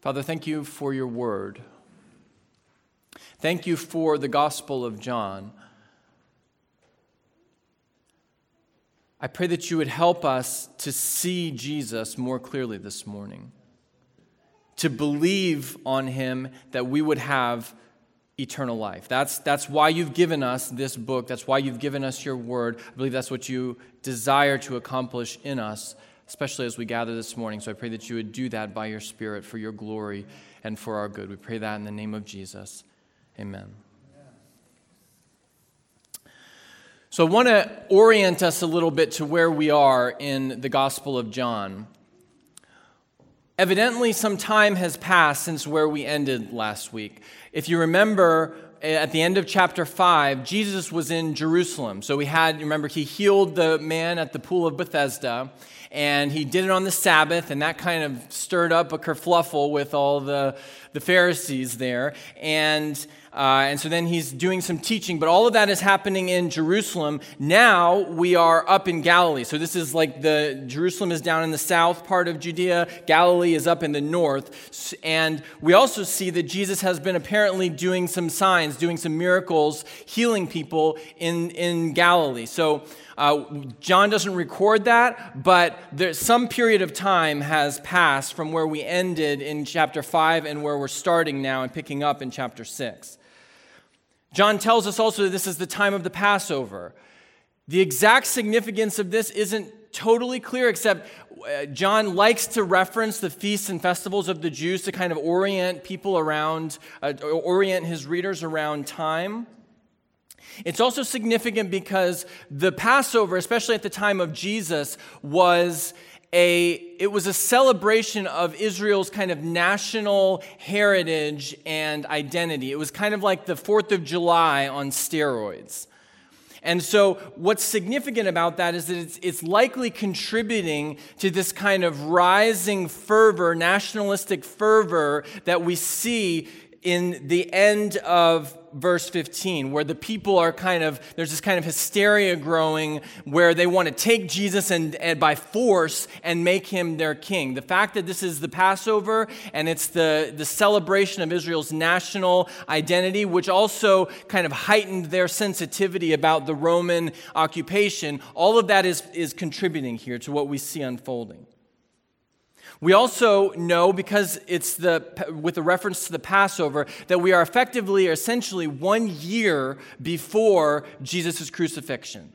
Father, thank you for your word. Thank you for the Gospel of John. I pray that you would help us to see Jesus more clearly this morning, to believe on him that we would have eternal life. That's, that's why you've given us this book. That's why you've given us your word. I believe that's what you desire to accomplish in us, especially as we gather this morning. So I pray that you would do that by your Spirit for your glory and for our good. We pray that in the name of Jesus. Amen. So I want to orient us a little bit to where we are in the Gospel of John. Evidently, some time has passed since where we ended last week. If you remember, eh, at the end of chapter 5, Jesus was in Jerusalem. So we had, remember, he healed the man at the pool of Bethesda, and he did it on the Sabbath, and that kind of stirred up a kerfluffle with all the, the Pharisees there. And uh, and so then he's doing some teaching, but all of that is happening in Jerusalem. Now we are up in Galilee. So this is like the Jerusalem is down in the south part of Judea, Galilee is up in the north. And we also see that Jesus has been apparently doing some signs, doing some miracles, healing people in, in Galilee. So uh, John doesn't record that, but there, some period of time has passed from where we ended in chapter 5 and where we're starting now and picking up in chapter 6. John tells us also that this is the time of the Passover. The exact significance of this isn't totally clear, except uh, John likes to reference the feasts and festivals of the Jews to kind of orient people around, uh, orient his readers around time. It's also significant because the Passover, especially at the time of Jesus, was a it was a celebration of Israel's kind of national heritage and identity. It was kind of like the 4th of July on steroids. And so, what's significant about that is that it's, it's likely contributing to this kind of rising fervor, nationalistic fervor that we see in the end of verse 15, where the people are kind of, there's this kind of hysteria growing where they want to take Jesus and, and by force and make him their king. The fact that this is the Passover and it's the, the celebration of Israel's national identity, which also kind of heightened their sensitivity about the Roman occupation, all of that is, is contributing here to what we see unfolding. We also know, because it's the, with a reference to the Passover, that we are effectively, or essentially, one year before Jesus' crucifixion.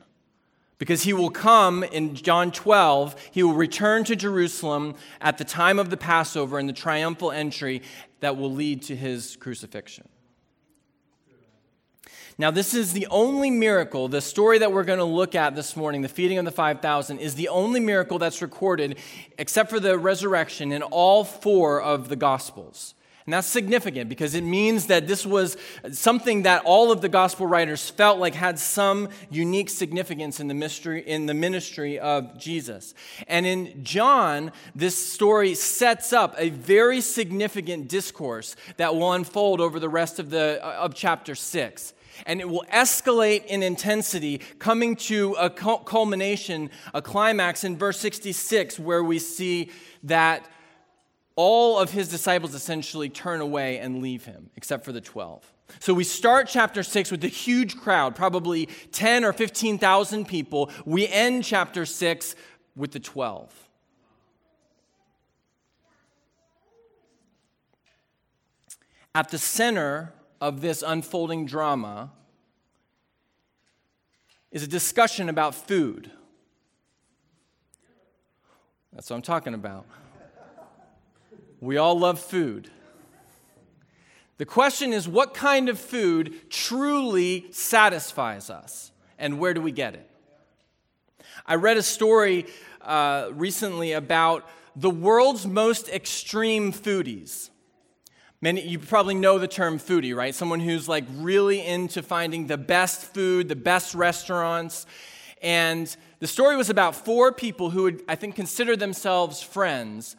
Because he will come in John 12, he will return to Jerusalem at the time of the Passover and the triumphal entry that will lead to his crucifixion. Now, this is the only miracle, the story that we're going to look at this morning, the feeding of the 5,000, is the only miracle that's recorded, except for the resurrection, in all four of the Gospels. And that's significant because it means that this was something that all of the gospel writers felt like had some unique significance in the mystery in the ministry of Jesus. And in John, this story sets up a very significant discourse that will unfold over the rest of the uh, of chapter 6 and it will escalate in intensity, coming to a culmination, a climax in verse 66, where we see that all of his disciples essentially turn away and leave him, except for the 12. So we start chapter 6 with a huge crowd, probably 10 or 15,000 people. We end chapter 6 with the 12. At the center of this unfolding drama is a discussion about food. That's what I'm talking about. We all love food. The question is what kind of food truly satisfies us, and where do we get it? I read a story uh, recently about the world's most extreme foodies. Many, you probably know the term foodie, right? Someone who's like really into finding the best food, the best restaurants. And the story was about four people who would, I think, consider themselves friends.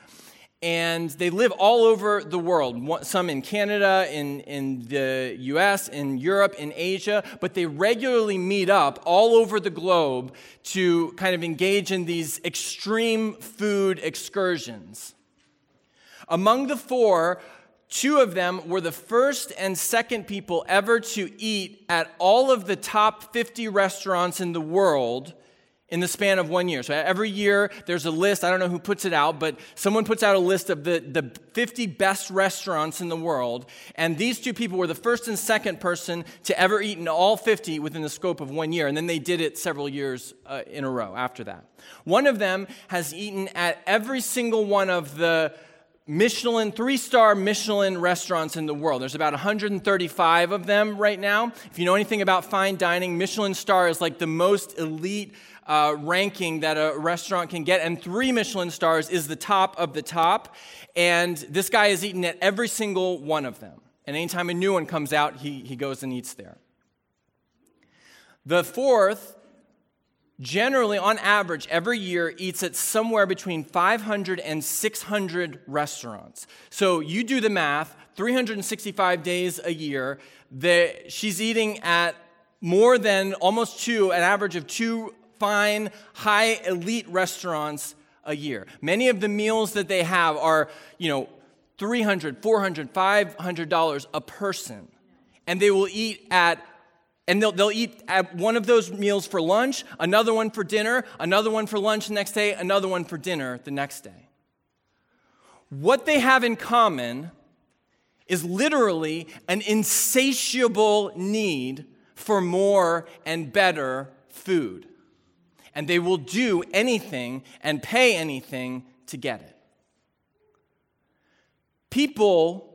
And they live all over the world, some in Canada, in, in the US, in Europe, in Asia, but they regularly meet up all over the globe to kind of engage in these extreme food excursions. Among the four, two of them were the first and second people ever to eat at all of the top 50 restaurants in the world in the span of one year. So every year there's a list. I don't know who puts it out, but someone puts out a list of the, the 50 best restaurants in the world. And these two people were the first and second person to ever eat in all 50 within the scope of one year. And then they did it several years uh, in a row after that. One of them has eaten at every single one of the Michelin, three star Michelin restaurants in the world. There's about 135 of them right now. If you know anything about fine dining, Michelin star is like the most elite uh, ranking that a restaurant can get, and three Michelin stars is the top of the top. And this guy has eaten at every single one of them. And anytime a new one comes out, he, he goes and eats there. The fourth, generally, on average, every year eats at somewhere between 500 and 600 restaurants. So you do the math 365 days a year. The, she's eating at more than almost two, an average of two fine, high elite restaurants a year. Many of the meals that they have are, you know, 300, 400, 500 dollars a person. And they will eat at and they'll, they'll eat at one of those meals for lunch, another one for dinner, another one for lunch the next day, another one for dinner the next day. What they have in common is literally an insatiable need for more and better food and they will do anything and pay anything to get it. People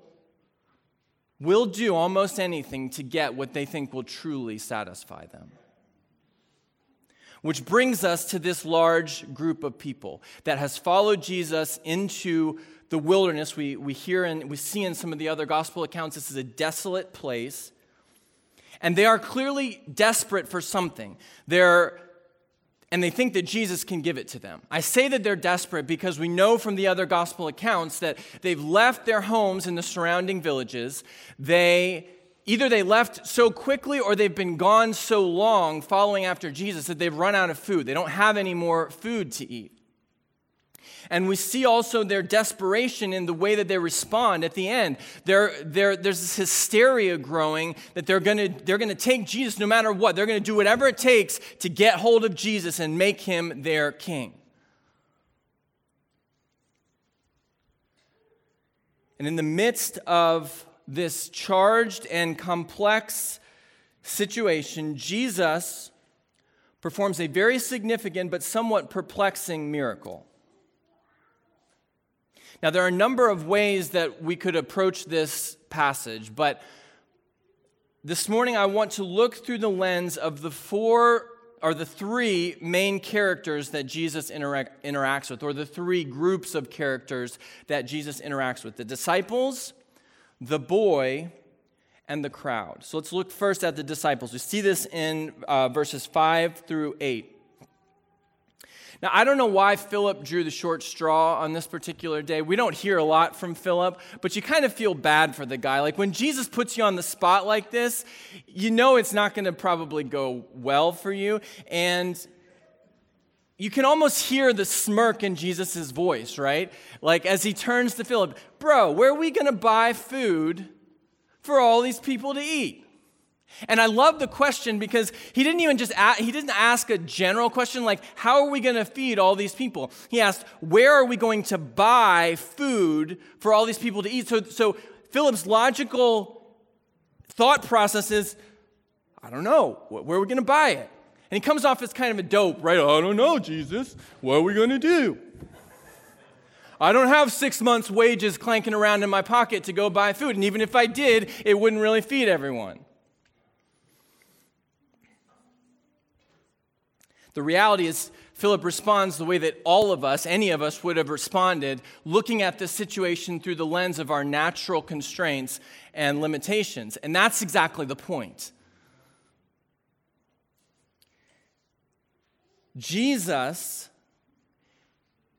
will do almost anything to get what they think will truly satisfy them. Which brings us to this large group of people that has followed Jesus into the wilderness. We, we hear and we see in some of the other gospel accounts this is a desolate place. And they are clearly desperate for something. They're and they think that Jesus can give it to them. I say that they're desperate because we know from the other gospel accounts that they've left their homes in the surrounding villages. They either they left so quickly or they've been gone so long following after Jesus that they've run out of food. They don't have any more food to eat. And we see also their desperation in the way that they respond at the end. They're, they're, there's this hysteria growing that they're going to they're to take Jesus no matter what. They're going to do whatever it takes to get hold of Jesus and make him their king. And in the midst of this charged and complex situation, Jesus performs a very significant but somewhat perplexing miracle. Now, there are a number of ways that we could approach this passage, but this morning I want to look through the lens of the four or the three main characters that Jesus interact, interacts with, or the three groups of characters that Jesus interacts with the disciples, the boy, and the crowd. So let's look first at the disciples. We see this in uh, verses 5 through 8. Now, I don't know why Philip drew the short straw on this particular day. We don't hear a lot from Philip, but you kind of feel bad for the guy. Like when Jesus puts you on the spot like this, you know it's not going to probably go well for you. And you can almost hear the smirk in Jesus' voice, right? Like as he turns to Philip, Bro, where are we going to buy food for all these people to eat? And I love the question because he didn't even just ask, he didn't ask a general question like how are we going to feed all these people? He asked where are we going to buy food for all these people to eat? So so Philip's logical thought process is I don't know, where are we going to buy it? And he comes off as kind of a dope, right? I don't know, Jesus. What are we going to do? I don't have six months' wages clanking around in my pocket to go buy food. And even if I did, it wouldn't really feed everyone. The reality is, Philip responds the way that all of us, any of us, would have responded, looking at this situation through the lens of our natural constraints and limitations. And that's exactly the point. Jesus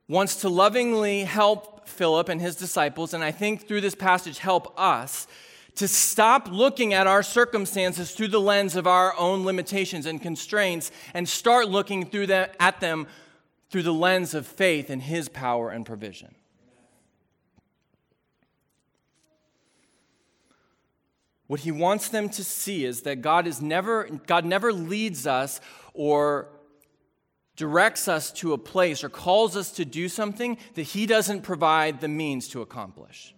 wants to lovingly help Philip and his disciples, and I think through this passage, help us to stop looking at our circumstances through the lens of our own limitations and constraints and start looking through them, at them through the lens of faith in His power and provision. What he wants them to see is that God is never God never leads us or directs us to a place or calls us to do something that he doesn't provide the means to accomplish.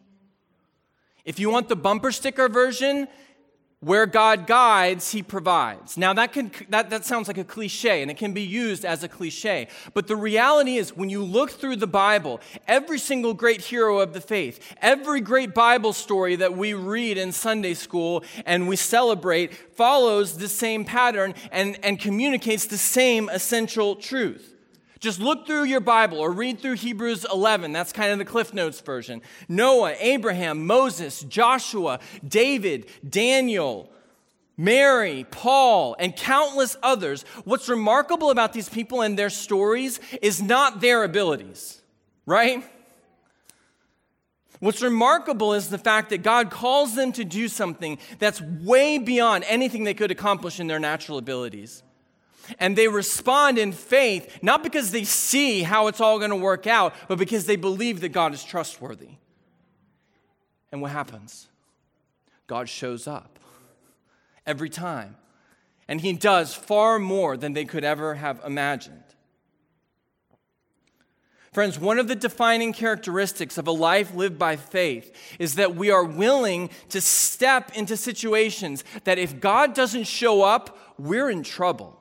If you want the bumper sticker version, where God guides, he provides. Now, that, can, that, that sounds like a cliche, and it can be used as a cliche. But the reality is, when you look through the Bible, every single great hero of the faith, every great Bible story that we read in Sunday school and we celebrate, follows the same pattern and, and communicates the same essential truth. Just look through your Bible or read through Hebrews 11. That's kind of the Cliff Notes version. Noah, Abraham, Moses, Joshua, David, Daniel, Mary, Paul, and countless others. What's remarkable about these people and their stories is not their abilities, right? What's remarkable is the fact that God calls them to do something that's way beyond anything they could accomplish in their natural abilities. And they respond in faith, not because they see how it's all going to work out, but because they believe that God is trustworthy. And what happens? God shows up every time. And he does far more than they could ever have imagined. Friends, one of the defining characteristics of a life lived by faith is that we are willing to step into situations that if God doesn't show up, we're in trouble.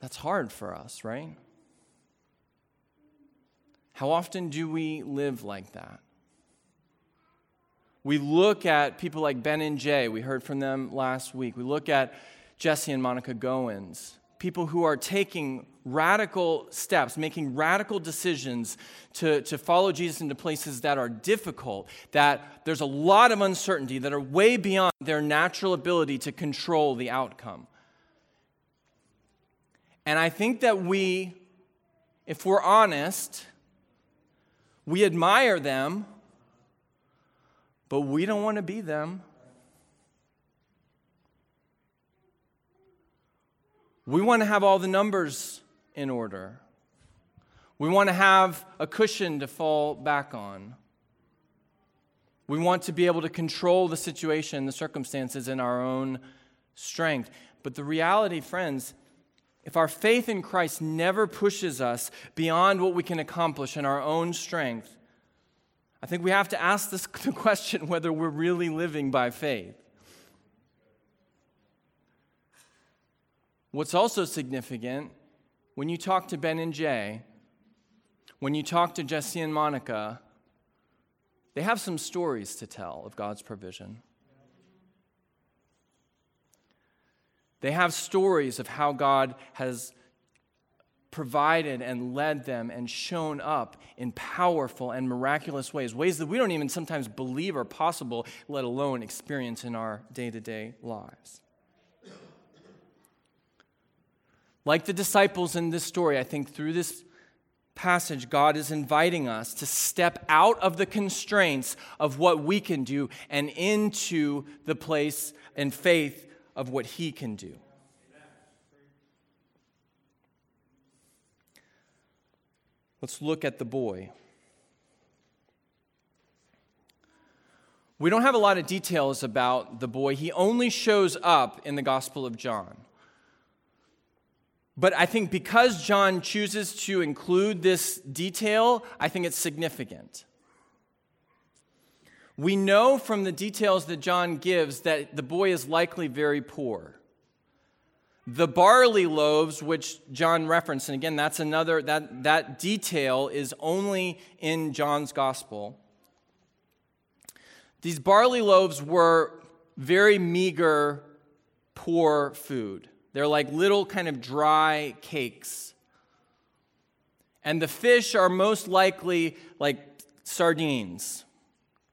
That's hard for us, right? How often do we live like that? We look at people like Ben and Jay, we heard from them last week. We look at Jesse and Monica Goins, people who are taking radical steps, making radical decisions to, to follow Jesus into places that are difficult, that there's a lot of uncertainty, that are way beyond their natural ability to control the outcome. And I think that we, if we're honest, we admire them, but we don't want to be them. We want to have all the numbers in order. We want to have a cushion to fall back on. We want to be able to control the situation, the circumstances in our own strength. But the reality, friends, if our faith in Christ never pushes us beyond what we can accomplish in our own strength, I think we have to ask this question whether we're really living by faith. What's also significant, when you talk to Ben and Jay, when you talk to Jesse and Monica, they have some stories to tell of God's provision. They have stories of how God has provided and led them and shown up in powerful and miraculous ways, ways that we don't even sometimes believe are possible, let alone experience in our day to day lives. Like the disciples in this story, I think through this passage, God is inviting us to step out of the constraints of what we can do and into the place and faith of what He can do. Let's look at the boy. We don't have a lot of details about the boy. He only shows up in the Gospel of John. But I think because John chooses to include this detail, I think it's significant. We know from the details that John gives that the boy is likely very poor. The barley loaves, which John referenced, and again, that's another, that, that detail is only in John's gospel. These barley loaves were very meager, poor food. They're like little kind of dry cakes. And the fish are most likely like sardines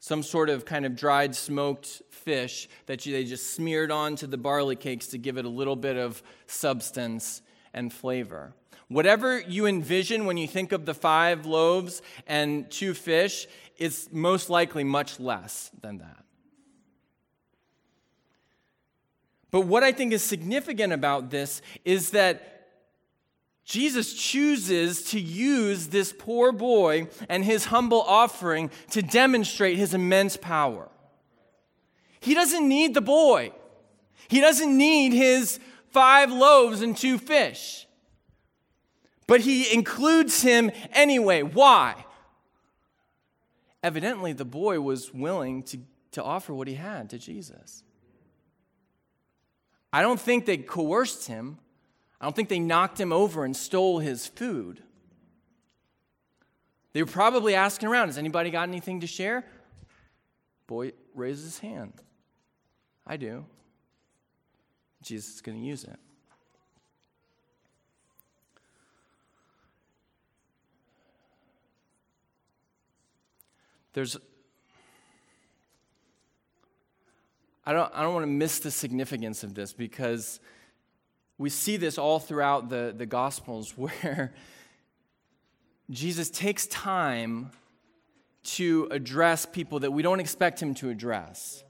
some sort of kind of dried smoked fish that they just smeared onto the barley cakes to give it a little bit of substance and flavor. Whatever you envision when you think of the five loaves and two fish, it's most likely much less than that. But what I think is significant about this is that Jesus chooses to use this poor boy and his humble offering to demonstrate his immense power. He doesn't need the boy, he doesn't need his five loaves and two fish. But he includes him anyway. Why? Evidently, the boy was willing to, to offer what he had to Jesus. I don't think they coerced him. I don't think they knocked him over and stole his food. They were probably asking around, has anybody got anything to share? Boy raises his hand. I do. Jesus is going to use it. There's I don't, I don't want to miss the significance of this because we see this all throughout the, the Gospels where Jesus takes time to address people that we don't expect him to address.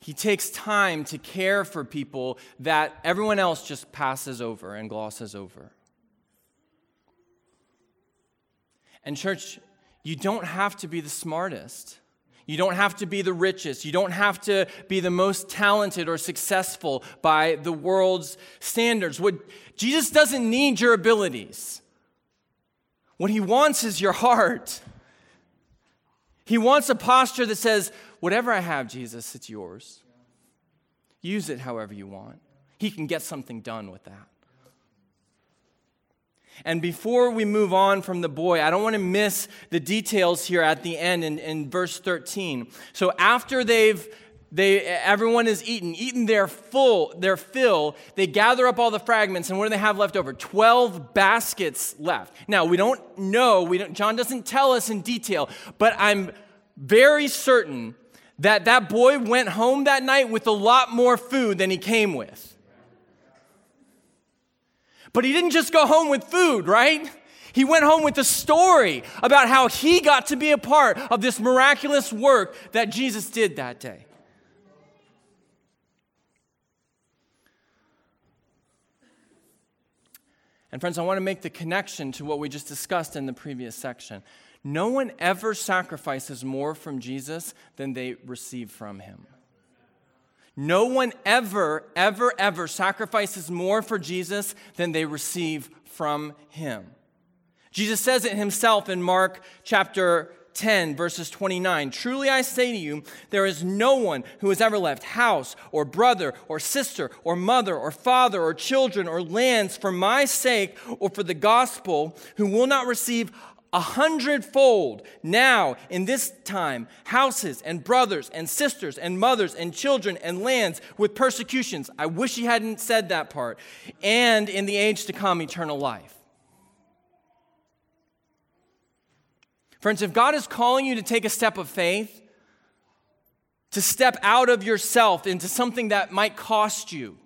He takes time to care for people that everyone else just passes over and glosses over. And, church, you don't have to be the smartest. You don't have to be the richest. You don't have to be the most talented or successful by the world's standards. What Jesus doesn't need your abilities. What he wants is your heart. He wants a posture that says, Whatever I have, Jesus, it's yours. Use it however you want. He can get something done with that. And before we move on from the boy, I don't want to miss the details here at the end in, in verse 13. So after they've they, everyone is eaten, eaten their full, their fill. They gather up all the fragments, and what do they have left over? Twelve baskets left. Now we don't know. We don't, John doesn't tell us in detail, but I'm very certain that that boy went home that night with a lot more food than he came with. But he didn't just go home with food, right? He went home with a story about how he got to be a part of this miraculous work that Jesus did that day. And, friends, I want to make the connection to what we just discussed in the previous section. No one ever sacrifices more from Jesus than they receive from him. No one ever, ever, ever sacrifices more for Jesus than they receive from him. Jesus says it himself in Mark chapter 10, verses 29. Truly I say to you, there is no one who has ever left house or brother or sister or mother or father or children or lands for my sake or for the gospel who will not receive a hundredfold now in this time houses and brothers and sisters and mothers and children and lands with persecutions. I wish he hadn't said that part. And in the age to come, eternal life. Friends, if God is calling you to take a step of faith, to step out of yourself into something that might cost you,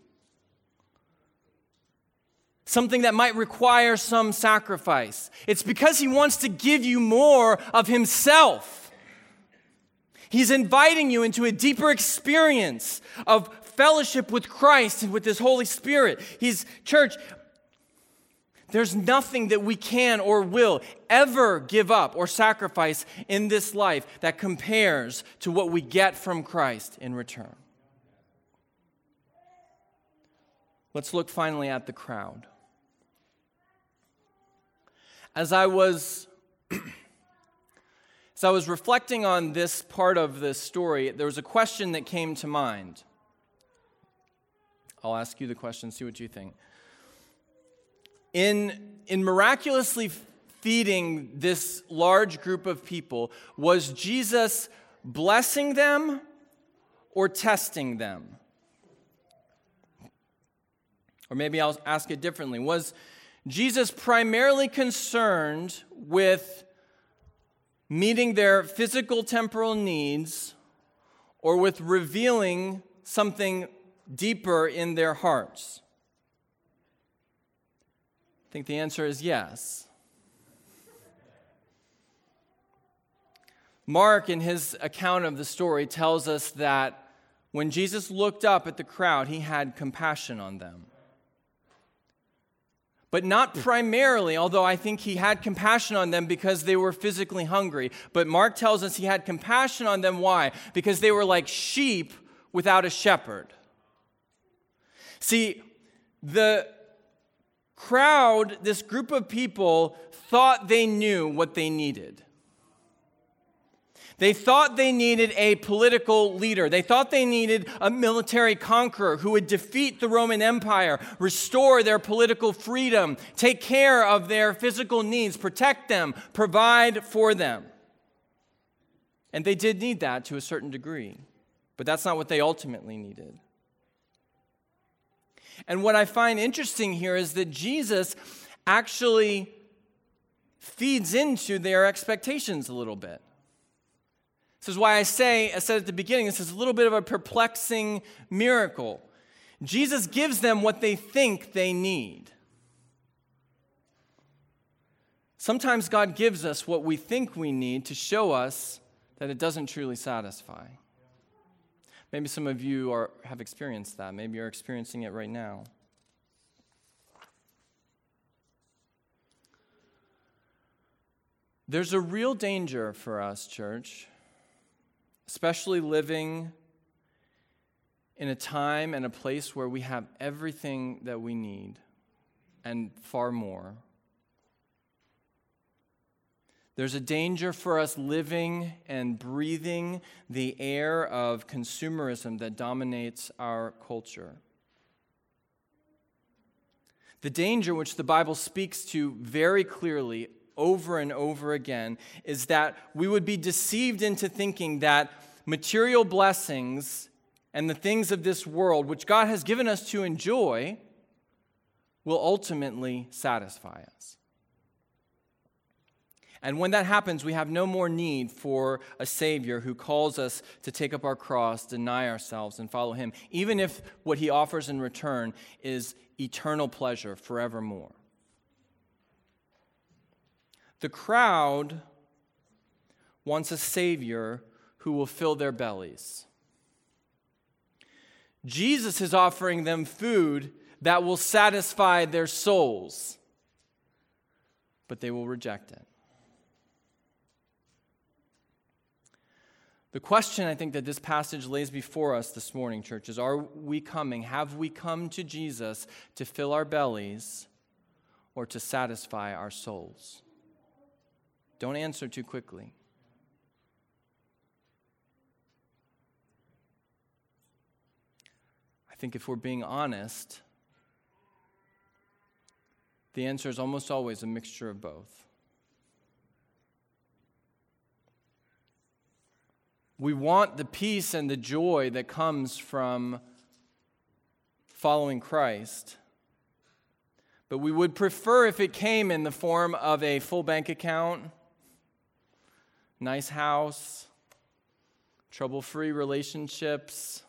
something that might require some sacrifice. It's because he wants to give you more of himself. He's inviting you into a deeper experience of fellowship with Christ and with his Holy Spirit. He's, church, there's nothing that we can or will ever give up or sacrifice in this life that compares to what we get from Christ in return. Let's look finally at the crowd as I was as I was reflecting on this part of the story, there was a question that came to mind. I'll ask you the question, see what you think. In, in miraculously feeding this large group of people, was Jesus blessing them or testing them? Or maybe I'll ask it differently. Was, Jesus primarily concerned with meeting their physical temporal needs or with revealing something deeper in their hearts? I think the answer is yes. Mark, in his account of the story, tells us that when Jesus looked up at the crowd, he had compassion on them. But not primarily, although I think he had compassion on them because they were physically hungry. But Mark tells us he had compassion on them. Why? Because they were like sheep without a shepherd. See, the crowd, this group of people, thought they knew what they needed. They thought they needed a political leader. They thought they needed a military conqueror who would defeat the Roman Empire, restore their political freedom, take care of their physical needs, protect them, provide for them. And they did need that to a certain degree, but that's not what they ultimately needed. And what I find interesting here is that Jesus actually feeds into their expectations a little bit. This is why I say, I said at the beginning, this is a little bit of a perplexing miracle. Jesus gives them what they think they need. Sometimes God gives us what we think we need to show us that it doesn't truly satisfy. Maybe some of you are, have experienced that. Maybe you're experiencing it right now. There's a real danger for us, church, especially living in a time and a place where we have everything that we need and far more. There's a danger for us living and breathing the air of consumerism that dominates our culture. The danger, which the Bible speaks to very clearly over and over again is that we would be deceived into thinking that material blessings and the things of this world, which God has given us to enjoy, will ultimately satisfy us. And when that happens, we have no more need for a Savior who calls us to take up our cross, deny ourselves, and follow Him, even if what He offers in return is eternal pleasure forevermore. The crowd wants a Savior who will fill their bellies. Jesus is offering them food that will satisfy their souls, but they will reject it. The question I think that this passage lays before us this morning, church, is are we coming, have we come to Jesus to fill our bellies or to satisfy our souls? Don't answer too quickly. I think if we're being honest, the answer is almost always a mixture of both. We want the peace and the joy that comes from following Christ. But we would prefer if it came in the form of a full bank account nice house, trouble free relationships,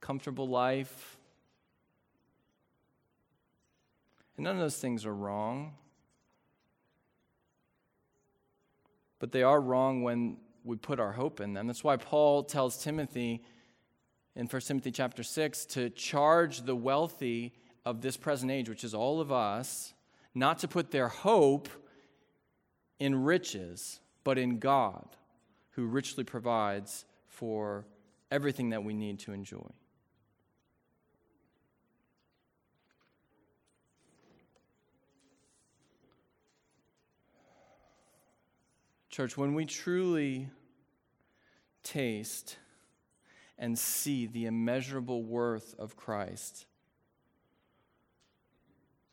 comfortable life. And none of those things are wrong. But they are wrong when we put our hope in them. That's why Paul tells Timothy in 1 Timothy chapter 6 to charge the wealthy of this present age, which is all of us, not to put their hope in riches, but in God, who richly provides for everything that we need to enjoy. Church, when we truly taste and see the immeasurable worth of Christ,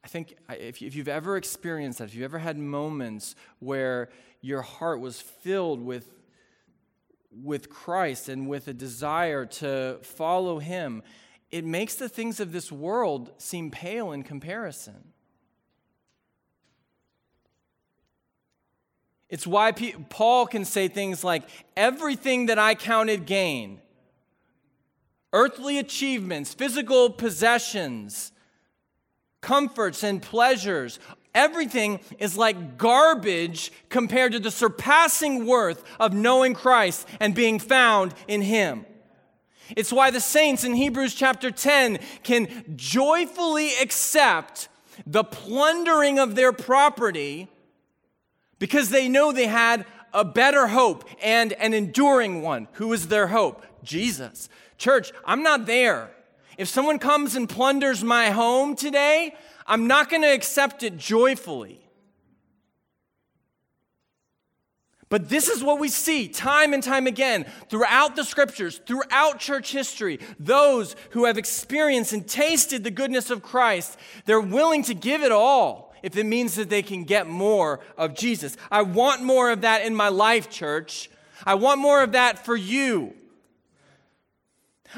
I think if you've ever experienced that, if you've ever had moments where your heart was filled with, with Christ and with a desire to follow Him, it makes the things of this world seem pale in comparison. It's why Paul can say things like, everything that I counted gain, earthly achievements, physical possessions, comforts and pleasures. Everything is like garbage compared to the surpassing worth of knowing Christ and being found in Him. It's why the saints in Hebrews chapter 10 can joyfully accept the plundering of their property because they know they had a better hope and an enduring one. Who is their hope? Jesus. Church, I'm not there. If someone comes and plunders my home today, I'm not going to accept it joyfully. But this is what we see time and time again throughout the scriptures, throughout church history. Those who have experienced and tasted the goodness of Christ, they're willing to give it all if it means that they can get more of Jesus. I want more of that in my life, church. I want more of that for you.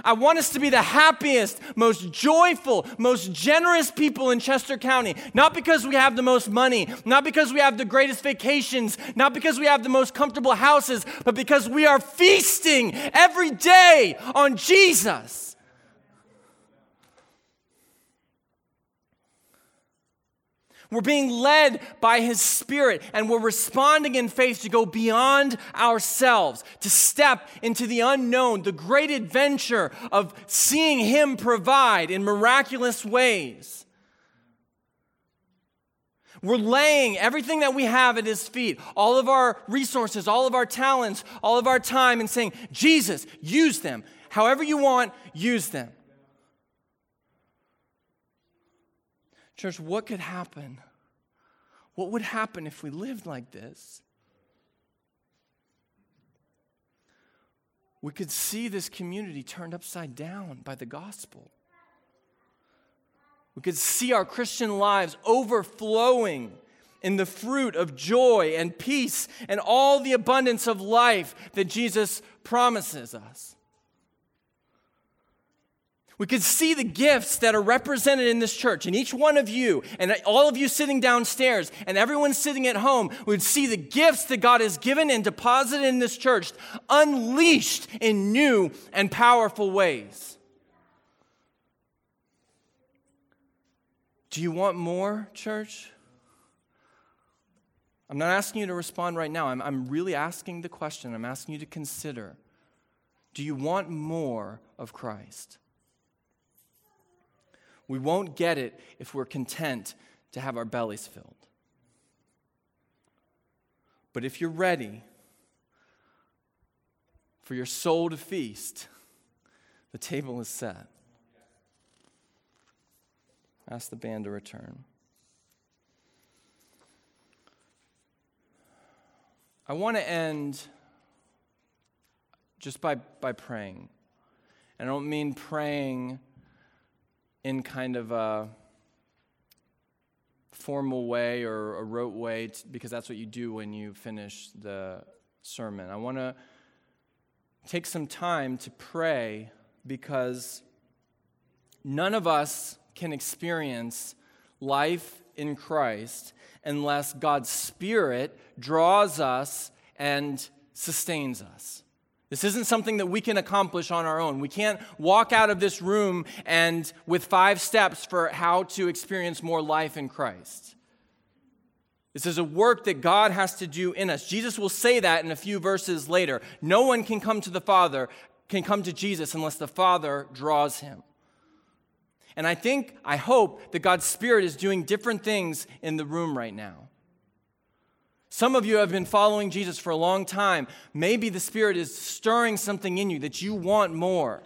I want us to be the happiest, most joyful, most generous people in Chester County. Not because we have the most money, not because we have the greatest vacations, not because we have the most comfortable houses, but because we are feasting every day on Jesus. We're being led by His Spirit, and we're responding in faith to go beyond ourselves, to step into the unknown, the great adventure of seeing Him provide in miraculous ways. We're laying everything that we have at His feet, all of our resources, all of our talents, all of our time, and saying, Jesus, use them. However you want, use them. Church, what could happen? What would happen if we lived like this? We could see this community turned upside down by the gospel. We could see our Christian lives overflowing in the fruit of joy and peace and all the abundance of life that Jesus promises us. We could see the gifts that are represented in this church, and each one of you, and all of you sitting downstairs, and everyone sitting at home would see the gifts that God has given and deposited in this church unleashed in new and powerful ways. Do you want more, church? I'm not asking you to respond right now. I'm, I'm really asking the question. I'm asking you to consider Do you want more of Christ? We won't get it if we're content to have our bellies filled. But if you're ready for your soul to feast, the table is set. Ask the band to return. I want to end just by, by praying. And I don't mean praying in kind of a formal way or a rote way, because that's what you do when you finish the sermon. I want to take some time to pray because none of us can experience life in Christ unless God's Spirit draws us and sustains us. This isn't something that we can accomplish on our own. We can't walk out of this room and with five steps for how to experience more life in Christ. This is a work that God has to do in us. Jesus will say that in a few verses later. No one can come to the Father, can come to Jesus unless the Father draws him. And I think, I hope that God's Spirit is doing different things in the room right now. Some of you have been following Jesus for a long time. Maybe the Spirit is stirring something in you that you want more.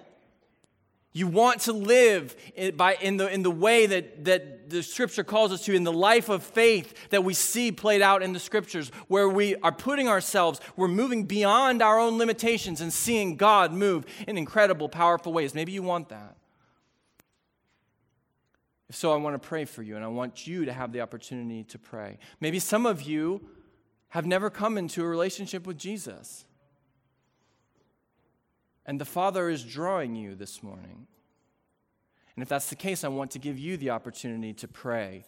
You want to live in, by, in, the, in the way that, that the Scripture calls us to, in the life of faith that we see played out in the Scriptures, where we are putting ourselves, we're moving beyond our own limitations and seeing God move in incredible, powerful ways. Maybe you want that. If so, I want to pray for you, and I want you to have the opportunity to pray. Maybe some of you have never come into a relationship with Jesus. And the Father is drawing you this morning. And if that's the case, I want to give you the opportunity to pray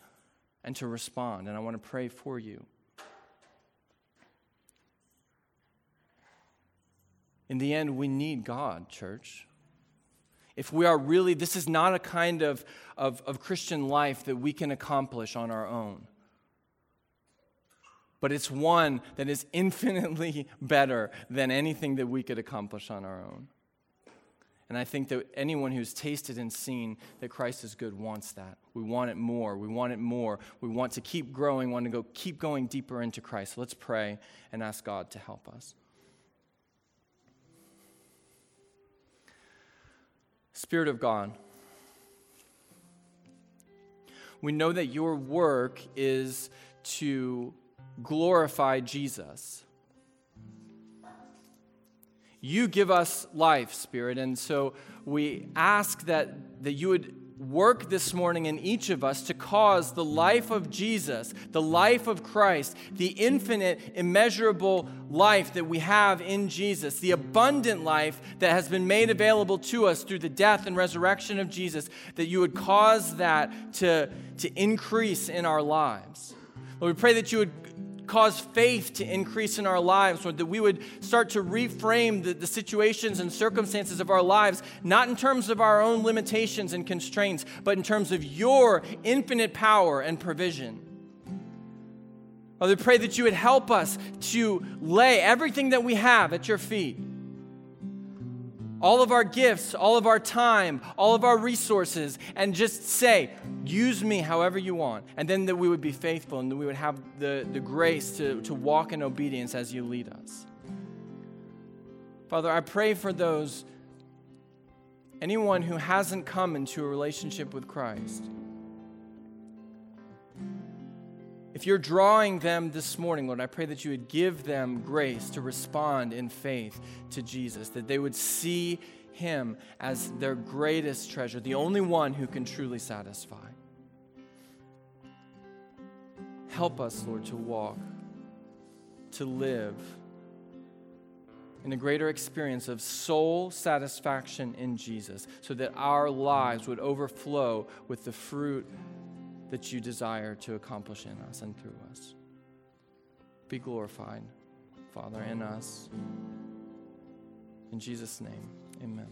and to respond. And I want to pray for you. In the end, we need God, church. If we are really, this is not a kind of, of, of Christian life that we can accomplish on our own but it's one that is infinitely better than anything that we could accomplish on our own. And I think that anyone who's tasted and seen that Christ is good wants that. We want it more. We want it more. We want to keep growing, want to go keep going deeper into Christ. let's pray and ask God to help us. Spirit of God, we know that your work is to glorify Jesus you give us life, Spirit. And so we ask that, that you would work this morning in each of us to cause the life of Jesus, the life of Christ, the infinite, immeasurable life that we have in Jesus, the abundant life that has been made available to us through the death and resurrection of Jesus, that you would cause that to, to increase in our lives. Lord, we pray that you would cause faith to increase in our lives, or that we would start to reframe the, the situations and circumstances of our lives, not in terms of our own limitations and constraints, but in terms of your infinite power and provision. Father, pray that you would help us to lay everything that we have at your feet all of our gifts, all of our time, all of our resources, and just say, use me however you want. And then that we would be faithful and that we would have the, the grace to, to walk in obedience as you lead us. Father, I pray for those, anyone who hasn't come into a relationship with Christ. If you're drawing them this morning, Lord, I pray that you would give them grace to respond in faith to Jesus, that they would see him as their greatest treasure, the only one who can truly satisfy. Help us, Lord, to walk, to live in a greater experience of soul satisfaction in Jesus, so that our lives would overflow with the fruit that you desire to accomplish in us and through us. Be glorified, Father, in us. In Jesus' name, amen.